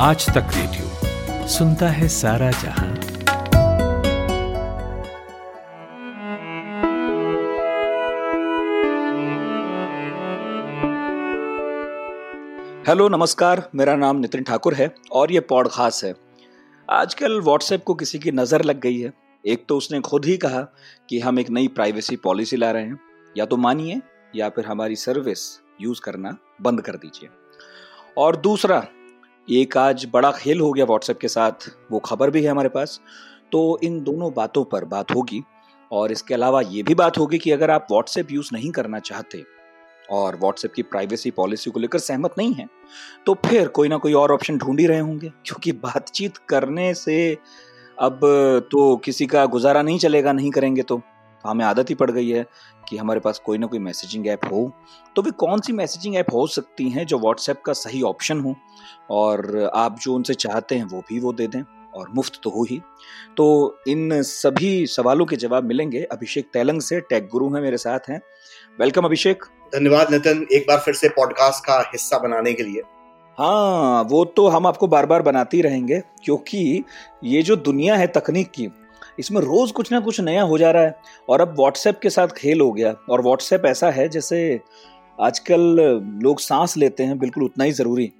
आज तक रेडियो सुनता है सारा जहाँ। हेलो, नमस्कार। मेरा नाम नितिन ठाकुर है और ये पॉडकास्ट है। आजकल व्हाट्सएप को किसी की नज़र लग गई है। एक तो उसने खुद ही कहा कि हम एक नई प्राइवेसी पॉलिसी ला रहे हैं। या तो मानिए या फिर हमारी सर्विस यूज़ करना बंद कर दीजिए। और दूसरा एक आज बड़ा खेल हो गया व्हाट्सएप के साथ, वो खबर भी है हमारे पास। तो इन दोनों बातों पर बात होगी और इसके अलावा ये भी बात होगी कि अगर आप व्हाट्सएप यूज़ नहीं करना चाहते और व्हाट्सएप की प्राइवेसी पॉलिसी को लेकर सहमत नहीं है तो फिर कोई ना कोई और ऑप्शन ढूंढ ही रहे होंगे, क्योंकि बातचीत करने से अब तो किसी का गुजारा नहीं चलेगा, नहीं करेंगे तो। तो हमें आदत ही पड़ गई है कि हमारे पास कोई ना कोई मैसेजिंग ऐप हो। तो वे कौन सी मैसेजिंग ऐप हो सकती हैं जो व्हाट्सएप का सही ऑप्शन हो? और आप जो उनसे चाहते हैं वो भी वो दे दें और मुफ़्त तो हो ही। तो इन सभी सवालों के जवाब मिलेंगे। अभिषेक तेलंग से टेक गुरु हैं मेरे साथ हैं। वेलकम अभिषेक। धन्यवाद नितिन। एक बार फिर से पॉडकास्ट का हिस्सा बनाने के लिए। हाँ वो तो हम आपको बार बार बनाते ही रहेंगे क्योंकि ये जो दुनिया है तकनीक की इसमें रोज कुछ ना कुछ नया हो जा रहा है। और अब व्हाट्सएप के साथ खेल हो गया। और व्हाट्सएप ऐसा है, जैसे आजकल लोग सांस लेते हैं, बिल्कुल उतना ही ज़रूरी।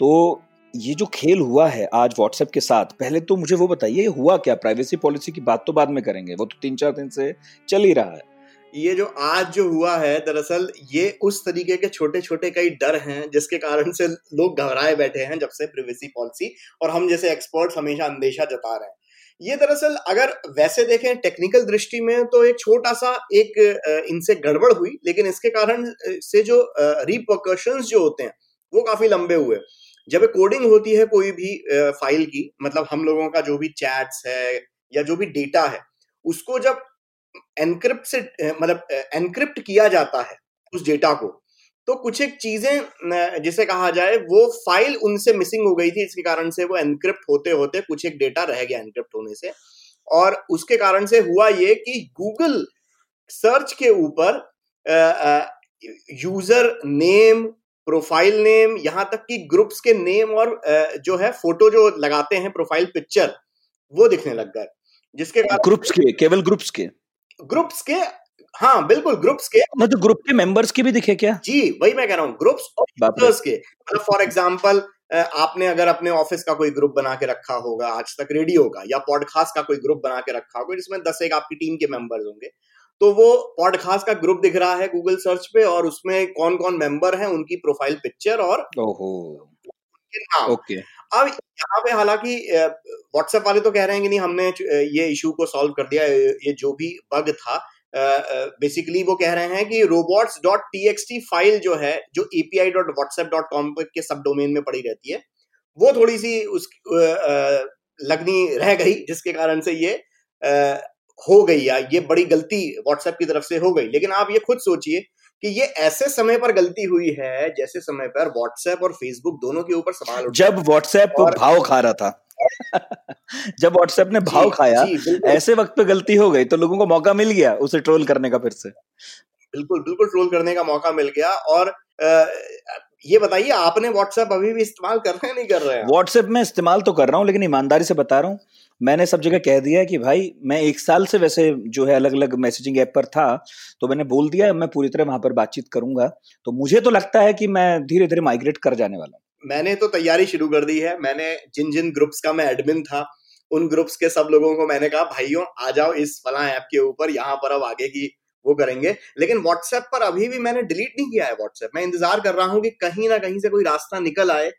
तो ये जो खेल हुआ है आज व्हाट्सएप के साथ, पहले तो मुझे वो बताइए हुआ क्या? प्राइवेसी पॉलिसी की बात तो बाद में करेंगे। वो तो तीन चार दिन से चल ही रहा है। ये जो आज जो हुआ है, दरअसल ये उस तरीके के छोटे छोटे कई डर हैं, जिसके कारण से लोग घबराए बैठे हैं जब से प्रिवेसी पॉलिसी और हम जैसे एक्सपर्ट्स हमेशा अंदेशा जता रहे हैं। ये दरअसल अगर वैसे देखें टेक्निकल दृष्टि में तो एक छोटा सा एक इनसे गड़बड़ हुई, लेकिन इसके कारण से जो रिपोकर्शन जो होते हैं, वो काफ़ी लंबे हुए। जब कोडिंग होती है कोई भी फ़ाइल की मतलब हम लोगों का जो भी चैट्स है या जो भी डेटा है, उसको जब एनक्रिप्ट से मतलब एनक्रिप्ट किया जाता है उस डेटा को तो कुछ एक चीज़ें जिसे कहा जाए वो फ़ाइल उनसे मिसिंग हो गई थी इसके कारण से वो एनक्रिप्ट होते होते कुछ एक डेटा रह गया एनक्रिप्ट होने से। और उसके कारण से हुआ ये कि गूगल सर्च के ऊपर यूज़र नेम प्रोफ़ाइल नेम यहाँ तक कि ग्रुप्स के नेम और जो है फ़ोटो जो लगाते हैं प्रोफ़ाइल पिक्चर वो दिखने लग गए। जिसके कारण ग्रुप्स के केवल ग्रुप्स के? ग्रुप्स के हाँ बिल्कुल ग्रुप्स के। मतलब तो ग्रुप के मेंबर्स के भी दिखे क्या? जी वही मैं कह रहा हूँ ग्रुप्स और यूज़र्स के। मतलब फॉर एग्जांपल आपने अगर अपने ऑफ़िस का कोई ग्रुप बना के रखा होगा आज तक रेडियो का या पॉडकास्ट का कोई ग्रुप बना के रखा होगा जिसमें दस एक आपकी टीम के मेंबर्स होंगे तो वो पॉडकास्ट का ग्रुप दिख रहा है गूगल सर्च पे और उसमें कौन कौन मेंबर हैं उनकी प्रोफ़ाइल पिक्चर और नाम। ओके। अब यहाँ पे हालाँकि व्हाट्सएप वाले तो कह रहे हैं कि नहीं हमने ये इशू को सॉल्व कर दिया ये जो भी बग था बेसिकली वो कह रहे हैं कि robots dot T X T file जो है जो API dot WhatsApp dot com के सब डोमेन में पड़ी रहती है वो थोड़ी सी उस लगनी रह गई जिसके कारण से ये हो गई या ये बड़ी गलती व्हाट्सएप की तरफ़ से हो गई। लेकिन आप ये खुद सोचिए कि ये ऐसे समय पर गलती हुई है जैसे समय पर व्हाट्सएप और फेसबुक दोनों के ऊपर सवाल जब व्हाट्सएप भाव खा रहा था। जब व्हाट्सएप ने भाव खाया ऐसे वक्त पे गलती हो गई तो लोगों को मौका मिल गया उसे ट्रोल करने का फिर से। बिल्कुल बिल्कुल ट्रोल करने का मौका मिल गया और ये बताइए आपने व्हाट्सएप अभी भी इस्तेमाल कर रहे हैं नहीं कर रहे हैं? व्हाट्सएप में इस्तेमाल तो कर रहा हूँ लेकिन ईमानदारी से बता रहा हूँ। मैंने सब जगह कह दिया कि भाई मैं एक साल से वैसे जो है अलग अलग मैसेजिंग ऐप पर था तो मैंने बोल दिया मैं पूरी तरह वहाँ पर बातचीत करूँगा। तो मुझे तो लगता है कि मैं धीरे धीरे माइग्रेट कर जाने वाला हूँ। मैंने तो तैयारी शुरू कर दी है। मैंने जिन जिन ग्रुप्स का मैं एडमिन था, उन ग्रुप्स के सब लोगों को मैंने कहा, भाइयों, आ जाओ इस फला ऐप के ऊपर, यहाँ पर अब आगे की वो करेंगे। लेकिन व्हाट्सएप पर अभी भी मैंने डिलीट नहीं किया है व्हाट्सएप मैं इंतज़ार कर रहा हूँ कि कहीं ना कहीं से कोई रास्ता निकल आए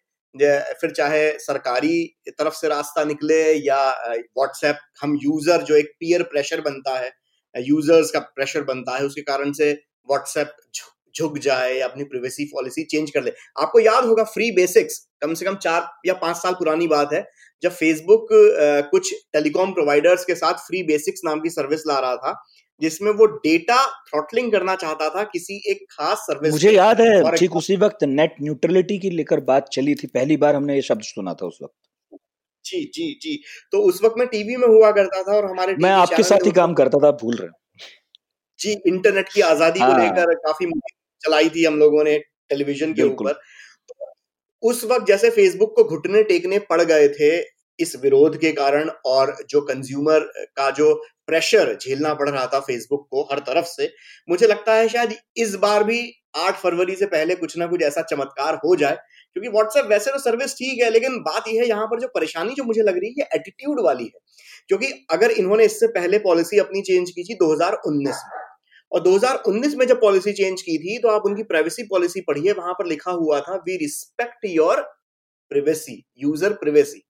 फिर चाहे सरकारी तरफ़ से रास्ता निकले या व्हाट्सएप हम यूज़र जो एक पीयर प्रेशर बनता है यूज़र्स का प्रेशर बनता है, उसके कारण से व्हाट्सएप झुक जाए या अपनी प्रिवेसी पॉलिसी चेंज कर ले आपको याद होगा फ्री बेसिक्स कम से कम चार या पाँच साल पुरानी बात है जब फेसबुक कुछ टेलीकॉम प्रोवाइडर्स के साथ फ्री बेसिक्स नाम की सर्विस ला रहा था जिसमें वो डेटा थ्रॉटलिंग करना चाहता था किसी एक खास सर्विस मुझे याद है ठीक उसी वक्त नेट न्यूट्रलिटी की लेकर बात चली थी पहली बार हमने ये शब्द सुना था उस वक्त। जी जी जी। तो उस वक्त मैं टीवी में हुआ करता था और हमारे मैं आपके साथ ही काम करता था भूल रहे जी इंटरनेट की आज़ादी हाँ। को लेकर काफ़ी चलाई थी हम लोगों ने टेलीविज़न के ऊपर। उस वक्त जैसे फेसबुक को घुटने टेकने पड़ गए थे इस विरोध के कारण और जो कंज्यूमर का जो प्रेशर झेलना पड़ रहा था फेसबुक को हर तरफ़ से मुझे लगता है शायद इस बार भी 8 फरवरी से पहले कुछ ना कुछ ऐसा चमत्कार हो जाए क्योंकि व्हाट्सएप वैसे तो सर्विस ठीक है लेकिन बात यह है यहाँ पर जो परेशानी जो मुझे लग रही है एटीट्यूड वाली है। क्योंकि अगर इन्होंने इससे पहले पॉलिसी अपनी चेंज की थी 2019 में और 2019 में जब पॉलिसी चेंज की थी तो आप उनकी प्राइवेसी पॉलिसी पढ़िए, वहाँ पर लिखा हुआ था we respect your privacy user privacy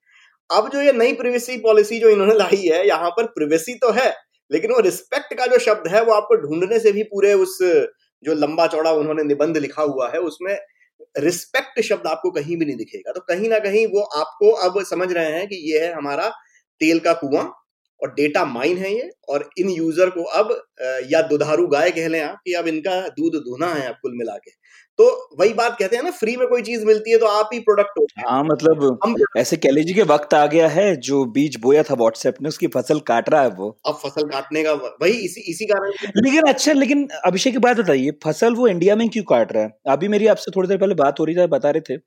अब जो ये नई प्रिवेसी पॉलिसी जो इन्होंने लाई है, यहाँ पर प्रिवेसी तो है, लेकिन वो रिस्पेक्ट का जो शब्द है, वो आपको ढूँढने से भी पूरे उस जो लंबा चौड़ा उन्होंने निबंध लिखा हुआ है, उसमें रिस्पेक्ट शब्द आपको कहीं भी नहीं दिखेगा। तो कहीं ना कहीं वो आपको अब समझ रहे हैं कि ये है हमारा तेल का कुआँ और डेटा माइन है ये और इन यूज़र को अब या दुधारू गाय कह लें आप कि अब इनका दूध धोना है अब कुल मिला के। तो वही बात कहते हैं ना फ्री में कोई चीज़ मिलती है तो आप ही प्रोडक्ट हो। हाँ मतलब हम ऐसे कह लीजिए कि वक्त आ गया है जो बीज बोया था व्हाट्सएप ने उसकी फ़सल काट रहा है वो। अब फ़सल काटने का वही इसी इसी कारण लेकिन अच्छा लेकिन अभिषेक की बात बताइए फ़सल वो इंडिया में क्यों काट रहा है? अभी मेरी आपसे थोड़ी देर पहले बात हो रही थी बता रहे थे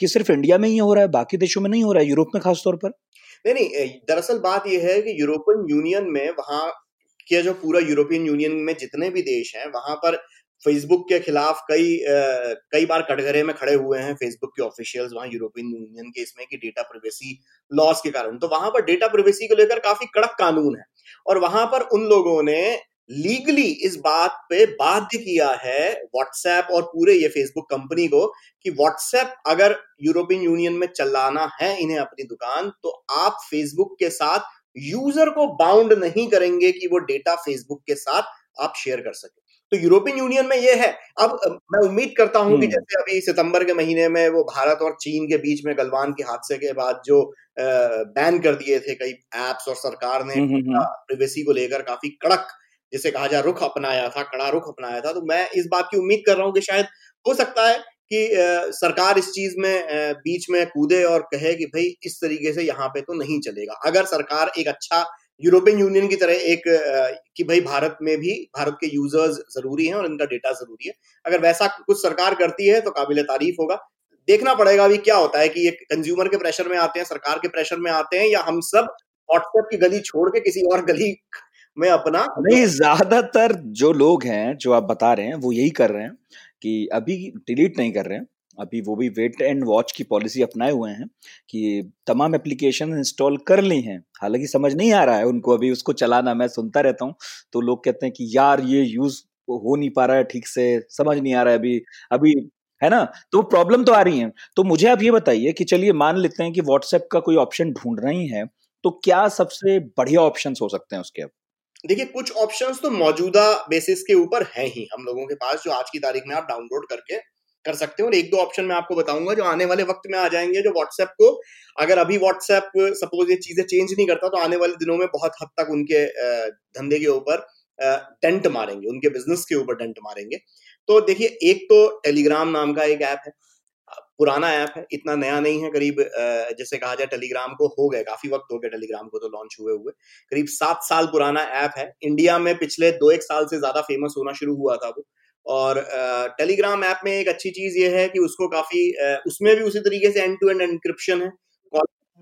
कि सिर्फ़ इंडिया में ही हो रहा है बाकी देशों में नहीं हो रहा है यूरोप में खासतौर पर? नहीं नहीं दरअसल बात यह है कि यूरोपियन यूनियन में वहाँ के जो पूरा यूरोपियन यूनियन में जितने भी देश हैं वहाँ पर फेसबुक के खिलाफ कई आ, कई बार कटघरे में खड़े हुए हैं फेसबुक के ऑफिशियल्स वहाँ यूरोपियन यूनियन के इसमें कि डेटा प्रिवेसी लॉस के कारण। तो वहाँ पर डेटा प्रिवेसी को लेकर काफ़ी कड़क कानून है और वहाँ पर उन लोगों ने लीगली इस बात पे बाध्य किया है व्हाट्सएप और पूरे ये फेसबुक कंपनी को कि व्हाट्सएप अगर यूरोपियन यूनियन में चलाना है इन्हें अपनी दुकान तो आप फेसबुक के साथ यूज़र को बाउंड नहीं करेंगे कि वो डेटा फेसबुक के साथ आप शेयर कर सके। तो यूरोपियन यूनियन में ये है। अब मैं उम्मीद करता हूँ कि हम्म। जैसे अभी सितंबर के महीने में वो भारत और चीन के बीच में गलवान के हादसे के बाद जो बैन कर दिए थे कई एप्स और सरकार ने प्रिवेसी हम्म, हम्म, को लेकर काफ़ी कड़क जिसे कहा जाए रुख अपनाया था, कड़ा रुख अपनाया था। तो मैं इस बात की उम्मीद कर रहा हूँ कि शायद हो सकता है कि सरकार इस चीज़ में बीच में कूदे और कहे कि भाई इस तरीके से यहाँ पे तो नहीं चलेगा। अगर सरकार एक अच्छा यूरोपियन यूनियन की तरह एक कि भाई भारत में भी, भारत के यूज़र्स ज़रूरी हैं और इनका डेटा ज़रूरी है, अगर वैसा कुछ सरकार करती है तो काबिल तारीफ़ होगा। देखना पड़ेगा अभी क्या होता है कि ये कंज्यूमर के प्रेशर में आते हैं, सरकार के प्रेशर में आते हैं या हम सब व्हाट्सएप की गली छोड़ के किसी और गली में अपना नहीं, ज़्यादातर जो लोग हैं, जो आप बता रहे हैं, वो यही कर रहे हैं कि अभी डिलीट नहीं कर रहे हैं। अभी वो भी वेट एंड वॉच की पॉलिसी अपनाए हुए हैं कि तमाम एप्लीकेशन इंस्टॉल कर ली हैं। हालाँकि समझ नहीं आ रहा है उनको अभी, उसको चलाना मैं सुनता रहता हूँ। तो लोग कहते हैं कि यार, ये यूज़ हो नहीं पा रहा है ठीक से, समझ नहीं आ रहा है अभी अभी, है ना? तो प्रॉब्लम तो आ रही है। तो मुझे आप ये बताइए कि चलिए मान लेते हैं कि व्हाट्सएप का कोई ऑप्शन ढूंढ रही है तो क्या सबसे बढ़िया ऑप्शन हो सकते हैं उसके अब? देखिए, कुछ ऑप्शंस तो मौजूदा बेसिस के ऊपर है ही हम लोगों के पास, जो आज की तारीख में आप डाउनलोड करके कर सकते हो। और एक दो ऑप्शन मैं आपको बताऊँगा, जो आने वाले वक्त में आ जाएँगे, जो व्हाट्सएप को अगर अभी व्हाट्सएप सपोज़ ये चीज़ें चेंज नहीं करता तो आने वाले दिनों में बहुत हद तक उनके धंधे के ऊपर डेंट मारेंगे, उनके बिज़नेस के ऊपर डेंट मारेंगे। तो देखिए, एक तो टेलीग्राम नाम का एक ऐप है। पुराना ऐप है इतना नया नहीं है करीब जैसे कहा जाए टेलीग्राम को हो गए काफ़ी वक्त हो गया टेलीग्राम को तो लॉन्च हुए हुए करीब सात साल पुराना ऐप है। इंडिया में पिछले दो एक साल से ज़्यादा फ़ेमस होना शुरू हुआ था वो और टेलीग्राम ऐप में एक अच्छी चीज़ ये है कि उसको काफ़ी उसमें भी उसी तरीके से एंड टू एंड एनक्रिप्शन है।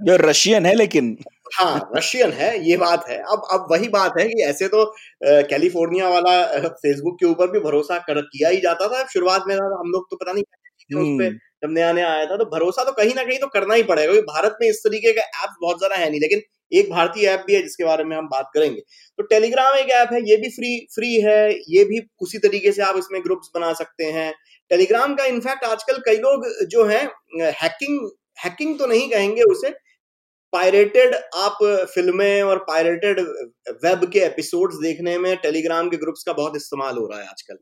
जो रशियन है लेकिन। हाँ रशियन है ये बात है। अब अब वही बात है कि ऐसे तो कैलिफ़ोर्निया वाला फेसबुक के ऊपर भी भरोसा कर किया ही जाता था। शुरुआत में हम लोग तो पता नहीं उस पे जब नया नया आया था तो भरोसा तो कहीं ना कहीं तो करना ही पड़ेगा, क्योंकि भारत में इस तरीके का ऐप बहुत ज़्यादा है नहीं, लेकिन एक भारतीय ऐप भी है जिसके बारे में हम बात करेंगे। तो टेलीग्राम एक ऐप है, ये भी फ्री फ्री है, ये भी उसी तरीके से आप इसमें ग्रुप्स बना सकते हैं। टेलीग्राम का इनफैक्ट आजकल कई लोग जो है हैकिंग हैकिंग तो नहीं कहेंगे उसे पायरेटेड आप फ़िल्में और पायरेटेड वेब के एपिसोड्स देखने में टेलीग्राम के ग्रुप्स का बहुत इस्तेमाल हो रहा है आजकल।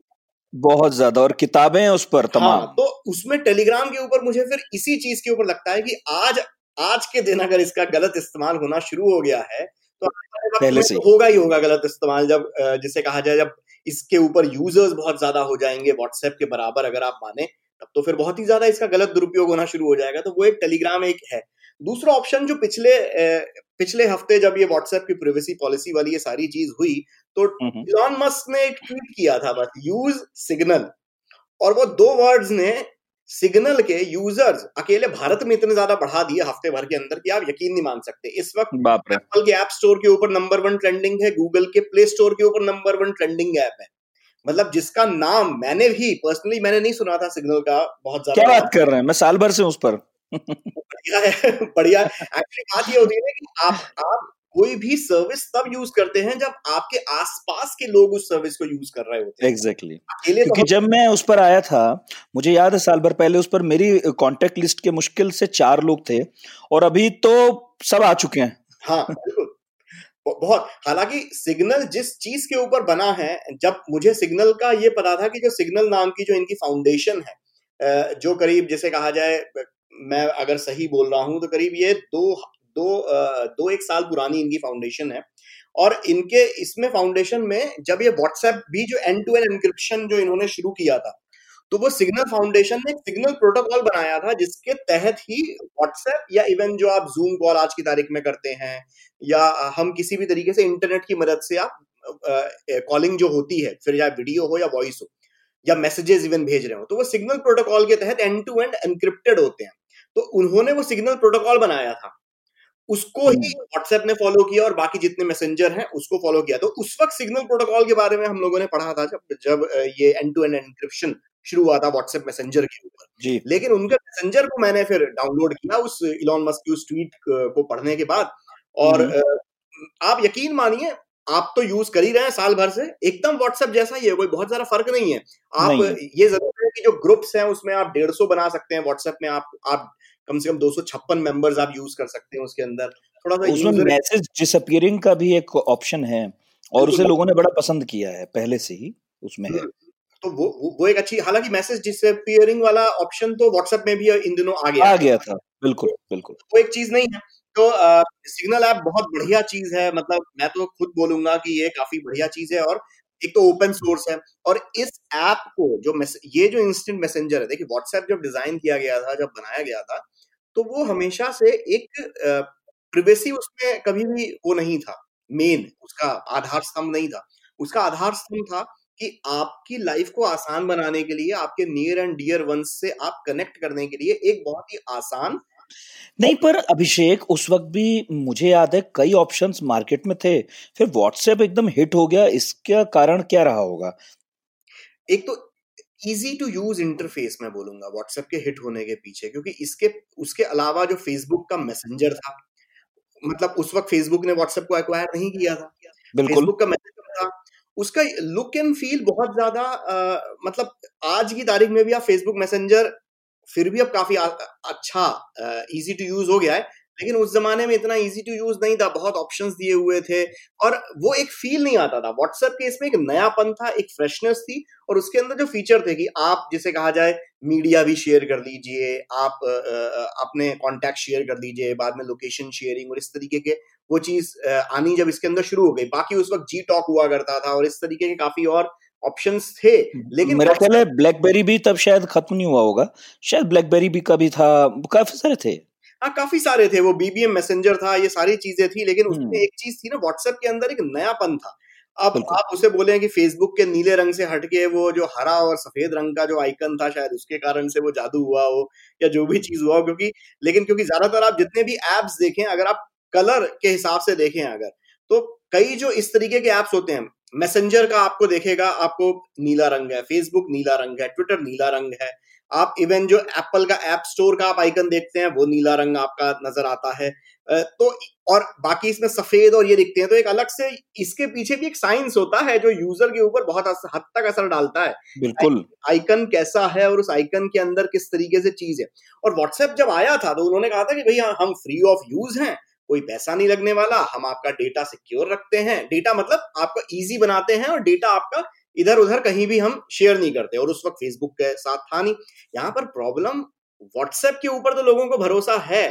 बहुत ज़्यादा और किताबें उस पर तमाम। हाँ, तो उसमें टेलीग्राम के ऊपर मुझे फिर इसी चीज़ के ऊपर लगता है कि आज आज के दिन अगर इसका गलत इस्तेमाल होना शुरू हो गया है तो पहले से। होगा ही होगा गलत इस्तेमाल जब जिसे कहा जाए जब इसके ऊपर यूज़र्स बहुत ज़्यादा हो जाएँगे व्हाट्सएप के बराबर अगर आप माने तब तो फिर बहुत ही ज़्यादा इसका गलत दुरुपयोग होना शुरू हो जाएगा। तो वो एक टेलीग्राम एक है। दूसरा ऑप्शन जो पिछले पिछले हफ़्ते जब ये व्हाट्सएप की प्रिवेसी पॉलिसी वाली ये सारी चीज़ हुई तो इलॉन मस्क ने एक ट्वीट किया था बस यूज़ सिग्नल और वो दो वर्ड्स ने सिग्नल के यूज़र्स अकेले भारत में इतने ज़्यादा बढ़ा दिए हफ़्ते भर के अंदर कि आप यकीन नहीं मान सकते। इस वक्त एप्पल के ऐप स्टोर के ऊपर नंबर वन ट्रेंडिंग है गूगल के प्ले स्टोर के ऊपर नंबर वन ट्रेंडिंग ऐप है। मतलब जिसका नाम मैंने भी पर्सनली मैंने नहीं सुना था सिग्नल का बहुत ज़्यादा। क्या बात कर रहे हैं? मैं साल भर से उस पर। बढ़िया है बढ़िया। एक्चुअली बात ये होती है ना कि आप आप कोई भी सर्विस तब यूज़ करते हैं जब आपके आसपास के लोग उस सर्विस को यूज़ कर रहे होते हैं। एग्जैक्टली अकेले तो जब मैं उस पर आया था मुझे याद है साल भर पहले उस पर मेरी कांटेक्ट लिस्ट के मुश्किल से चार लोग थे और अभी तो सब आ चुके हैं। हाँ बहुत। हालाँकि सिग्नल जिस चीज़ के ऊपर बना है जब मुझे सिग्नल का ये पता था कि जो सिग्नल नाम की जो इनकी फाउंडेशन है जो करीब जैसे कहा जाए मैं अगर सही बोल रहा हूँ तो करीब ये दो दो दो एक साल पुरानी इनकी फाउंडेशन है। और इनके, इसमें फाउंडेशन में जब ये व्हाट्सएप भी जो एंड टू एंड एनक्रिप्शन जो इन्होंने शुरू किया था तो वो सिग्नल फाउंडेशन ने सिग्नल प्रोटोकॉल बनाया था, जिसके तहत ही व्हाट्सएप या इवन जो आप जूम कॉल आज की तारीख में करते हैं, या हम किसी भी तरीके से इंटरनेट की मदद से आप कॉलिंग जो होती है, फिर या वीडियो हो या वॉइस हो, या मैसेजेस इवन भेज रहे हो तो वो सिग्नल प्रोटोकॉल के तहत एंड टू एंड एनक्रिप्टेड होते हैं। तो उन्होंने वो सिग्नल प्रोटोकॉल बनाया था। उसको ही व्हाट्सएप ने फॉलो किया और बाकी जितने मैसेंजर हैं उसको फॉलो किया। तो उस वक्त सिग्नल प्रोटोकॉल के बारे में हम लोगों ने पढ़ा था जब जब ये एंड टू एंड एनक्रिप्शन शुरू हुआ था व्हाट्सएप मैसेंजर के ऊपर। जी। लेकिन उनके मैसेंजर को मैंने फिर डाउनलोड किया उस इलॉन मस्क की उस ट्वीट को पढ़ने के बाद और हम्म। आप यकीन मानिए आप तो यूज़ कर ही रहे हैं साल भर से। एकदम व्हाट्सएप जैसा ही है कोई बहुत ज़्यादा फ़र्क नहीं है। आप नहीं ये ज़रूर है कि जो ग्रुप्स हैं उसमें आप डेढ़ सौ बना सकते हैं व्हाट्सएप में आप आप कम से कम दो सौ छप्पन मेंबर्स आप यूज़ कर सकते हैं उसके अंदर। थोड़ा सा उसमें मैसेज डिसअपियरिंग का भी एक ऑप्शन है और उसे लोगों ने बड़ा पसंद किया है पहले से ही उसमें है। तो वो वो- वो एक अच्छी हालाँकि मैसेज डिसअपियरिंग वाला ऑप्शन तो व्हाट्सएप में भी इन दिनों आ गया। आ गया था बिल्कुल बिल्कुल। वो एक चीज़ नहीं है। तो सिग्नल ऐप बहुत बढ़िया चीज़ है। मतलब मैं तो खुद बोलूँगा कि ये काफ़ी बढ़िया चीज़ है और एक तो ओपन सोर्स है और इस ऐप को जो ये जो इंस्टेंट मैसेंजर है, देखिए व्हाट्सएप जब डिज़ाइन किया गया था, जब बनाया गया था तो वो हमेशा से एक प्रिवेसी उसमें कभी भी वो नहीं था। मेन उसका आधार स्तंभ नहीं था। उसका आधार स्तंभ था कि आपकी लाइफ को आसान बनाने के लिए, आपके नियर एंड डियर वंस से आप कनेक्ट करने के लिए एक बहुत ही आसान नहीं पर अभिषेक उस वक्त भी मुझे याद है कई ऑप्शंस मार्केट में थे। फिर व्हाट्सएप एकदम हिट हो गया। इसका कारण क्या रहा होगा? एक तो इजी टू यूज़ इंटरफेस मैं बोलूँगा व्हाट्सएप के हिट होने के पीछे क्योंकि इसके उसके अलावा जो फेसबुक का मैसेंजर था मतलब उस वक्त फेसबुक ने व्हाट्सएप को एक्वायर नहीं किया था। बिल्कुल। फेसबुक का मैसेंजर था। उसका लुक एंड फील बहुत ज़्यादा मतलब आज की तारीख में भी आप फेसबुक मैसेंजर फिर भी अब काफ़ी आ, अच्छा इजी टू यूज़ हो गया है। लेकिन उस जमाने में इतना इजी टू यूज़ नहीं था बहुत ऑप्शंस दिए हुए थे और वो एक फील नहीं आता था। व्हाट्सएप के इसमें एक नयापन था एक फ्रेशनेस थी और उसके अंदर जो फीचर थे कि आप जिसे कहा जाए मीडिया भी शेयर कर लीजिए आप अपने कॉन्टैक्ट शेयर कर लीजिए बाद में लोकेशन शेयरिंग और इस तरीके के वो चीज़ आनी जब इसके अंदर शुरू हो गई। बाकी उस वक्त जी टॉक हुआ करता था और इस तरीके के काफ़ी और ऑप्शंस थे लेकिन मेरा ख्याल है ब्लैकबेरी भी तब शायद खत्म नहीं हुआ होगा। शायद ब्लैकबेरी भी कभी था काफ़ी सारे थे। हाँ काफ़ी सारे थे वो बीबीएम मैसेंजर था ये सारी चीज़ें थी लेकिन उसमें हम्म। एक चीज़ थी ना व्हाट्सएप के अंदर एक नयापन था। अब आप उसे बोले कि फेसबुक के नीले रंग से हटके वो जो हरा और सफ़ेद रंग का जो आइकन था शायद उसके कारण से वो जादू हुआ हो या जो भी चीज़ हुआ हो क्योंकि लेकिन क्योंकि ज़्यादातर आप जितने भी एप्स देखें अगर आप कलर के हिसाब से देखें अगर तो कई जो इस तरीके के एप्स होते हैं मैसेंजर का आपको देखेगा आपको नीला रंग है फेसबुक नीला रंग है ट्विटर नीला रंग है। आप इवन जो एप्पल का ऐप स्टोर का आप आइकन देखते हैं वो नीला रंग आपका नज़र आता है। तो और बाकी इसमें सफ़ेद और ये दिखते हैं तो एक अलग से इसके पीछे भी एक साइंस होता है जो यूज़र के ऊपर बहुत हद तक असर डालता है। बिल्कुल। आइकन कैसा है और उस आइकन के अंदर किस तरीके से चीज़। है और व्हाट्सएप जब आया था तो उन्होंने कहा था कि भैया हम फ्री ऑफ़ यूज़ हैं। कोई पैसा नहीं लगने वाला हम आपका डेटा सिक्योर रखते हैं। डेटा मतलब आपका इजी बनाते हैं और डेटा आपका इधर उधर कहीं भी हम शेयर नहीं करते और उस वक्त फेसबुक के साथ था नहीं। यहाँ पर प्रॉब्लम व्हाट्सएप के ऊपर तो लोगों को भरोसा है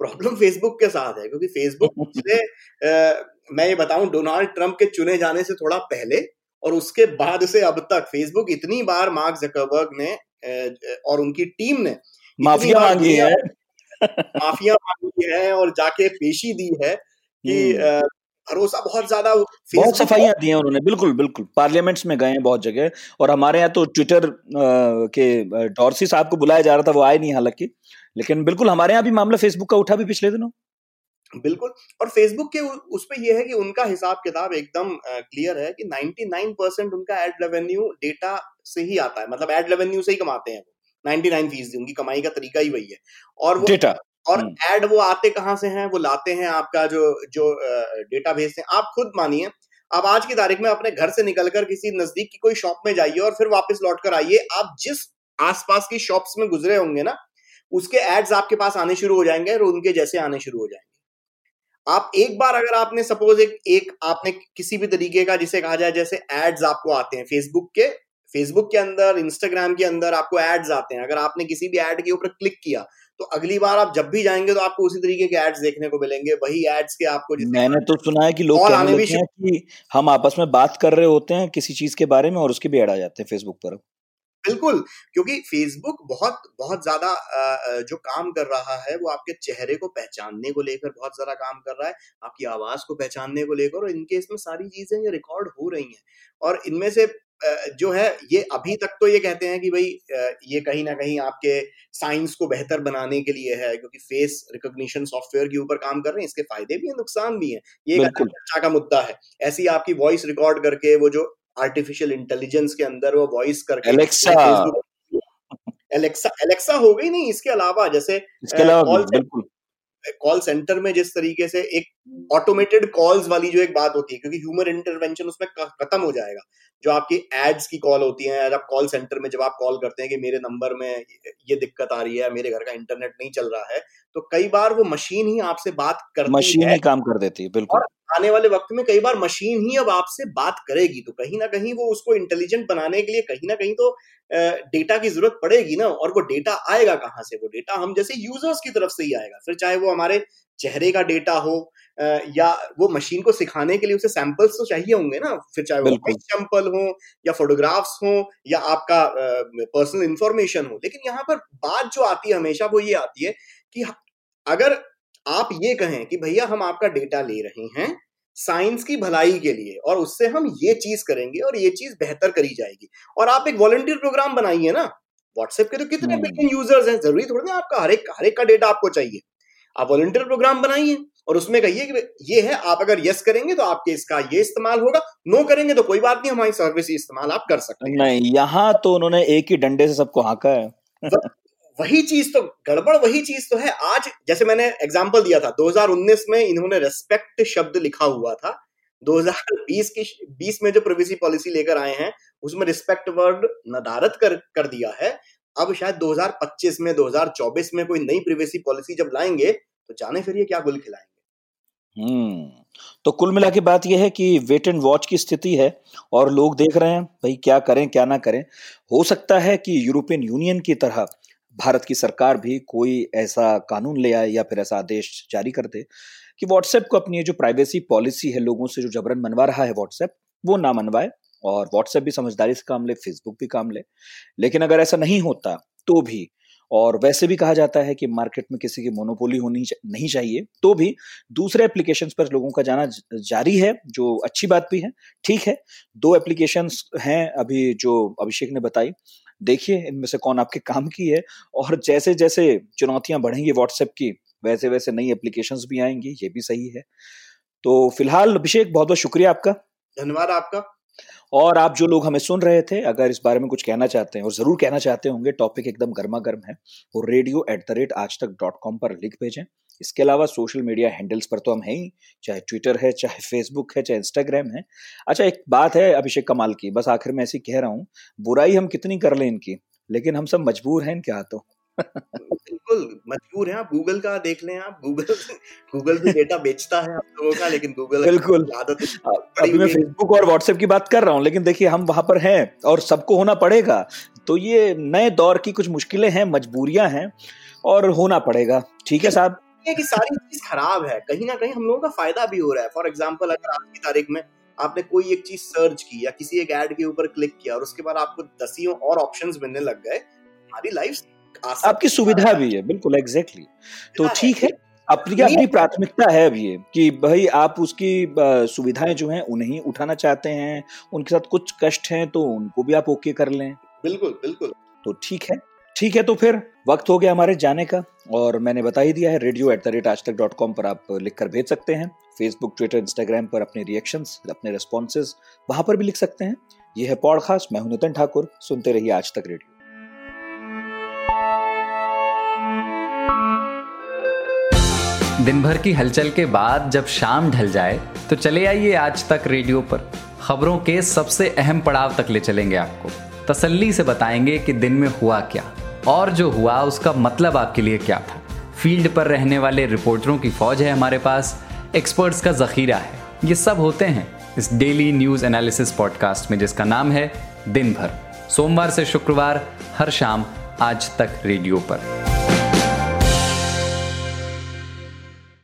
प्रॉब्लम फेसबुक के साथ है क्योंकि फेसबुक से अ, मैं ये बताऊँ डोनाल्ड ट्रंप के चुने जाने से थोड़ा पहले और उसके बाद से अब तक फेसबुक इतनी बार मार्क जकरबर्ग ने और उनकी टीम ने माफिया मांगी है। माफिया मांगी है और जाके पेशी दी है कि हम्म, भरोसा बहुत ज़्यादा बहुत सफाइयाँ दी हैं उन्होंने बिल्कुल बिल्कुल। पार्लियामेंट्स में गए हैं बहुत जगह और हमारे यहाँ तो ट्विटर के डॉर्सी साहब को बुलाया जा रहा था वो आए नहीं हालाँकि। लेकिन बिल्कुल हमारे यहाँ भी मामला फेसबुक का उठा भी पिछले दिनों। बिल्कुल और फेसबुक के उस पर यह है कि उनका हिसाब किताब एकदम क्लियर है कि 99 परसेंट उनका एड रेवेन्यू डेटा से ही आता है मतलब एड रेवेन्यू से ही कमाते हैं वो 99 फ़ीसदी उनकी कमाई का तरीका ही वही है। और वो डेटा और एड हम्म। वो आते कहाँ से हैं? वो लाते हैं आपका जो जो डेटा भेजते हैं आप खुद मानिए आप आज की तारीख में अपने घर से निकलकर किसी नज़दीक की कोई शॉप में जाइए और फिर वापस लौट कर आइए। आप जिस आसपास की शॉप्स में गुजरे होंगे ना उसके एड्स आपके पास आने शुरू हो जाएँगे और उनके जैसे आने शुरू हो जाएँगे। आप एक बार अगर आपने सपोज़ एक एक आपने किसी भी तरीके का जिसे कहा जाए जैसे एड्स आपको आते हैं फेसबुक के फेसबुक के अंदर इंस्टाग्राम के अंदर आपको एड्स आते हैं। अगर आपने किसी भी एड के ऊपर क्लिक किया तो अगली बार आप जब भी जाएँगे तो आपको उसी तरीके के एड्स देखने को मिलेंगे। वही एड्स के आपको मैंने तो सुना है कि लोग कहने लगे हैं कि हम आपस में बात कर रहे होते हैं किसी चीज़ के बारे में और उसके भी ऐड आ जाते हैं फेसबुक पर। बिल्कुल क्योंकि फेसबुक बहुत बहुत ज़्यादा जो काम कर रहा है वो आपके चेहरे को पहचानने को लेकर बहुत ज़्यादा काम कर रहा है। आपकी आवाज़ को पहचानने को लेकर और इनके इसमें सारी चीज़ें ये रिकॉर्ड हो रही हैं। और इनमें से जो है ये अभी तक तो ये कहते हैं कि भाई ये कहीं ना कहीं आपके साइंस को बेहतर बनाने के लिए है क्योंकि फेस रिकॉग्निशन सॉफ्टवेयर के ऊपर काम कर रहे हैं इसके फ़ायदे भी हैं नुकसान भी हैं। ये चर्चा का मुद्दा है। ऐसी आपकी वॉइस रिकॉर्ड करके वो जो आर्टिफिशियल इंटेलिजेंस के अंदर वो वॉइस करके एलेक्सा एलेक्सा एलेक्सा हो गई नहीं इसके अलावा जैसे इसके अलावा बिल्कुल। कॉल सेंटर में जिस तरीके से एक ऑटोमेटेड कॉल्स वाली जो एक बात होती है क्योंकि ह्यूमन इंटरवेंशन उसमें खत्म हो जाएगा। जो आपकी एड्स की कॉल होती है आप कॉल सेंटर में जब आप कॉल करते हैं कि मेरे नंबर में ये दिक्कत आ रही है मेरे घर का इंटरनेट नहीं चल रहा है तो कई बार वो मशीन ही आपसे बात करती मशीन ही। काम कर देती है बिल्कुल। आने वाले वक्त में कई बार मशीन ही अब आपसे बात करेगी तो कहीं ना कहीं वो उसको इंटेलिजेंट बनाने के लिए कहीं ना कहीं तो डेटा की ज़रूरत पड़ेगी ना और वो डेटा आएगा कहाँ से? वो डेटा हम जैसे यूज़र्स की तरफ़ से ही आएगा। फिर चाहे वो हमारे चेहरे का डेटा हो या वो मशीन को सिखाने के लिए उसे सैंपल्स तो चाहिए होंगे ना। फिर चाहे वो सैंपल हो या फोटोग्राफ्स हो या आपका पर्सनल इंफॉर्मेशन हो। लेकिन यहाँ पर बात जो आती है हमेशा वो ये आती है कि अगर आप ये कहें कि भैया हम आपका डेटा ले रहे हैं साइंस की भलाई के लिए और उससे हम ये चीज़ करेंगे और ये चीज़ बेहतर करी जाएगी। और आप एक वॉलंटियर प्रोग्राम बनाइए ना व्हाट्सएप के तो कितने बिलियन हम्म। यूज़र्स हैं ज़रूरी थोड़ी ना आपका हर एक हर एक का डेटा आपको चाहिए। आप वॉलंटियर प्रोग्राम बनाइए और उसमें कहिए कि ये है आप अगर यस करेंगे तो आपके इसका ये इस्तेमाल होगा नो करेंगे तो कोई बात नहीं हमारी सर्विस इस्तेमाल आप कर सकते हैं। नहीं यहाँ तो उन्होंने एक ही डंडे से सबको हाका है। वही चीज़ तो गड़बड़ वही चीज़ तो है। आज जैसे मैंने एग्ज़ाम्पल दिया था 2019 में इन्होंने रेस्पेक्ट शब्द लिखा हुआ था। 2020 की 20 में जो प्रिवेसी पॉलिसी लेकर आए हैं, उसमें रिस्पेक्ट वर्ड नदारत कर कर दिया है। अब शायद 2025 में 2024 में कोई नई प्रिवेसी पॉलिसी जब लाएँगे तो जाने फिर ये क्या गुल खिलाएँगे? हम्म तो कुल मिला के बात यह है कि वेट एंड वॉच की स्थिति है और लोग देख रहे हैं, भाई क्या करें, क्या ना करें। हो सकता है कि यूरोपियन यूनियन की तरह भारत की सरकार भी कोई ऐसा कानून ले आए या फिर ऐसा आदेश जारी कर दे कि व्हाट्सएप को अपनी जो प्राइवेसी पॉलिसी है लोगों से, जो जबरन मनवा रहा है व्हाट्सएप वो ना मनवाए और व्हाट्सएप भी समझदारी से काम ले फेसबुक भी काम ले। लेकिन अगर ऐसा नहीं होता तो भी, और वैसे भी कहा जाता है कि मार्केट में किसी की मोनोपोली होनी नहीं चाहिए तो भी दूसरे एप्लीकेशंस पर लोगों का जाना जारी है, जो अच्छी बात भी है, ठीक है। दो एप्लीकेशंस हैं अभी जो अभिषेक ने बताई देखिए इनमें से कौन आपके काम की है? और जैसे जैसे चुनौतियाँ बढ़ेंगी व्हाट्सएप की वैसे वैसे नई एप्लीकेशन भी आएँगी ये भी सही है। तो फ़िलहाल अभिषेक बहुत बहुत शुक्रिया आपका। धन्यवाद आपका। और आप जो लोग हमें सुन रहे थे अगर इस बारे में कुछ कहना चाहते हैं और ज़रूर कहना चाहते होंगे टॉपिक एकदम गर्मा गर्म है वो रेडियो एट द रेट आज तक डॉट कॉम पर लिख भेजें। इसके अलावा सोशल मीडिया हैंडल्स पर तो हम हैं ही चाहे ट्विटर है चाहे फेसबुक है चाहे इंस्टाग्राम है। अच्छा एक बात है अभिषेक कमाल की बस आखिर में ऐसी कह रहा हूँ बुराई हम कितनी कर लें इनकी लेकिन हम सब मजबूर हैं इनके हाथों। बिल्कुल मजबूर हैं आप गूगल का देख लें आप गूगल गूगल भी डेटा बेचता है आप लोगों का लेकिन गूगल बिल्कुल। आदत अभी मैं फेसबुक और व्हाट्सएप की बात कर रहा हूँ लेकिन देखिए हम वहाँ पर हैं और सबको होना पड़ेगा तो ये नए दौर की कुछ मुश्किलें हैं मजबूरियाँ हैं और होना पड़ेगा। ठीक है साहब? है कि सारी चीज़ खराब है। कहीं ना कहीं हम लोगों का फ़ायदा भी हो रहा है। फॉर एग्ज़ाम्पल अगर आज की तारीख में आपने कोई एक चीज़ सर्च की या किसी एक एड के ऊपर क्लिक किया और उसके बाद आपको दसियों और ऑप्शंस मिलने लग गए हमारी लाइफ आपकी सुविधा भी है बिल्कुल एग्जैक्टली तो ठीक है अपनी अपनी प्राथमिकता है अब ये कि भाई आप उसकी सुविधाएँ जो हैं उन्हें उठाना चाहते हैं उनके साथ कुछ कष्ट हैं तो उनको भी आप ओके कर लें। बिल्कुल बिल्कुल। तो ठीक है। ठीक है तो फिर वक्त हो गया हमारे जाने का, और मैंने बता ही दिया है रेडियो एट द रेट आज तक डॉट कॉम पर आप लिख कर भेज सकते हैं। फेसबुक ट्विटर इंस्टाग्राम पर अपने रिएक्शंस अपने रिस्पॉन्सेज वहाँ पर भी लिख सकते हैं। यह है पॉडकास्ट मैं हूँ नितिन ठाकुर, सुनते रहिए आज तक रेडियो दिन भर की हलचल के बाद जब शाम ढल जाए तो चले आइए आज तक रेडियो पर। खबरों के सबसे अहम पड़ाव तक ले चलेंगे आपको। तसल्ली से बताएँगे कि दिन में हुआ क्या। और जो हुआ, उसका मतलब आपके लिए क्या था? फ़ील्ड पर रहने वाले रिपोर्टरों की फौज है हमारे पास, एक्सपर्ट्स का जखीरा है। ये सब होते हैं इस डेली न्यूज़ एनालिसिस पॉडकास्ट में, जिसका नाम है दिन भर सोमवार से शुक्रवार, हर शाम, आज तक रेडियो पर।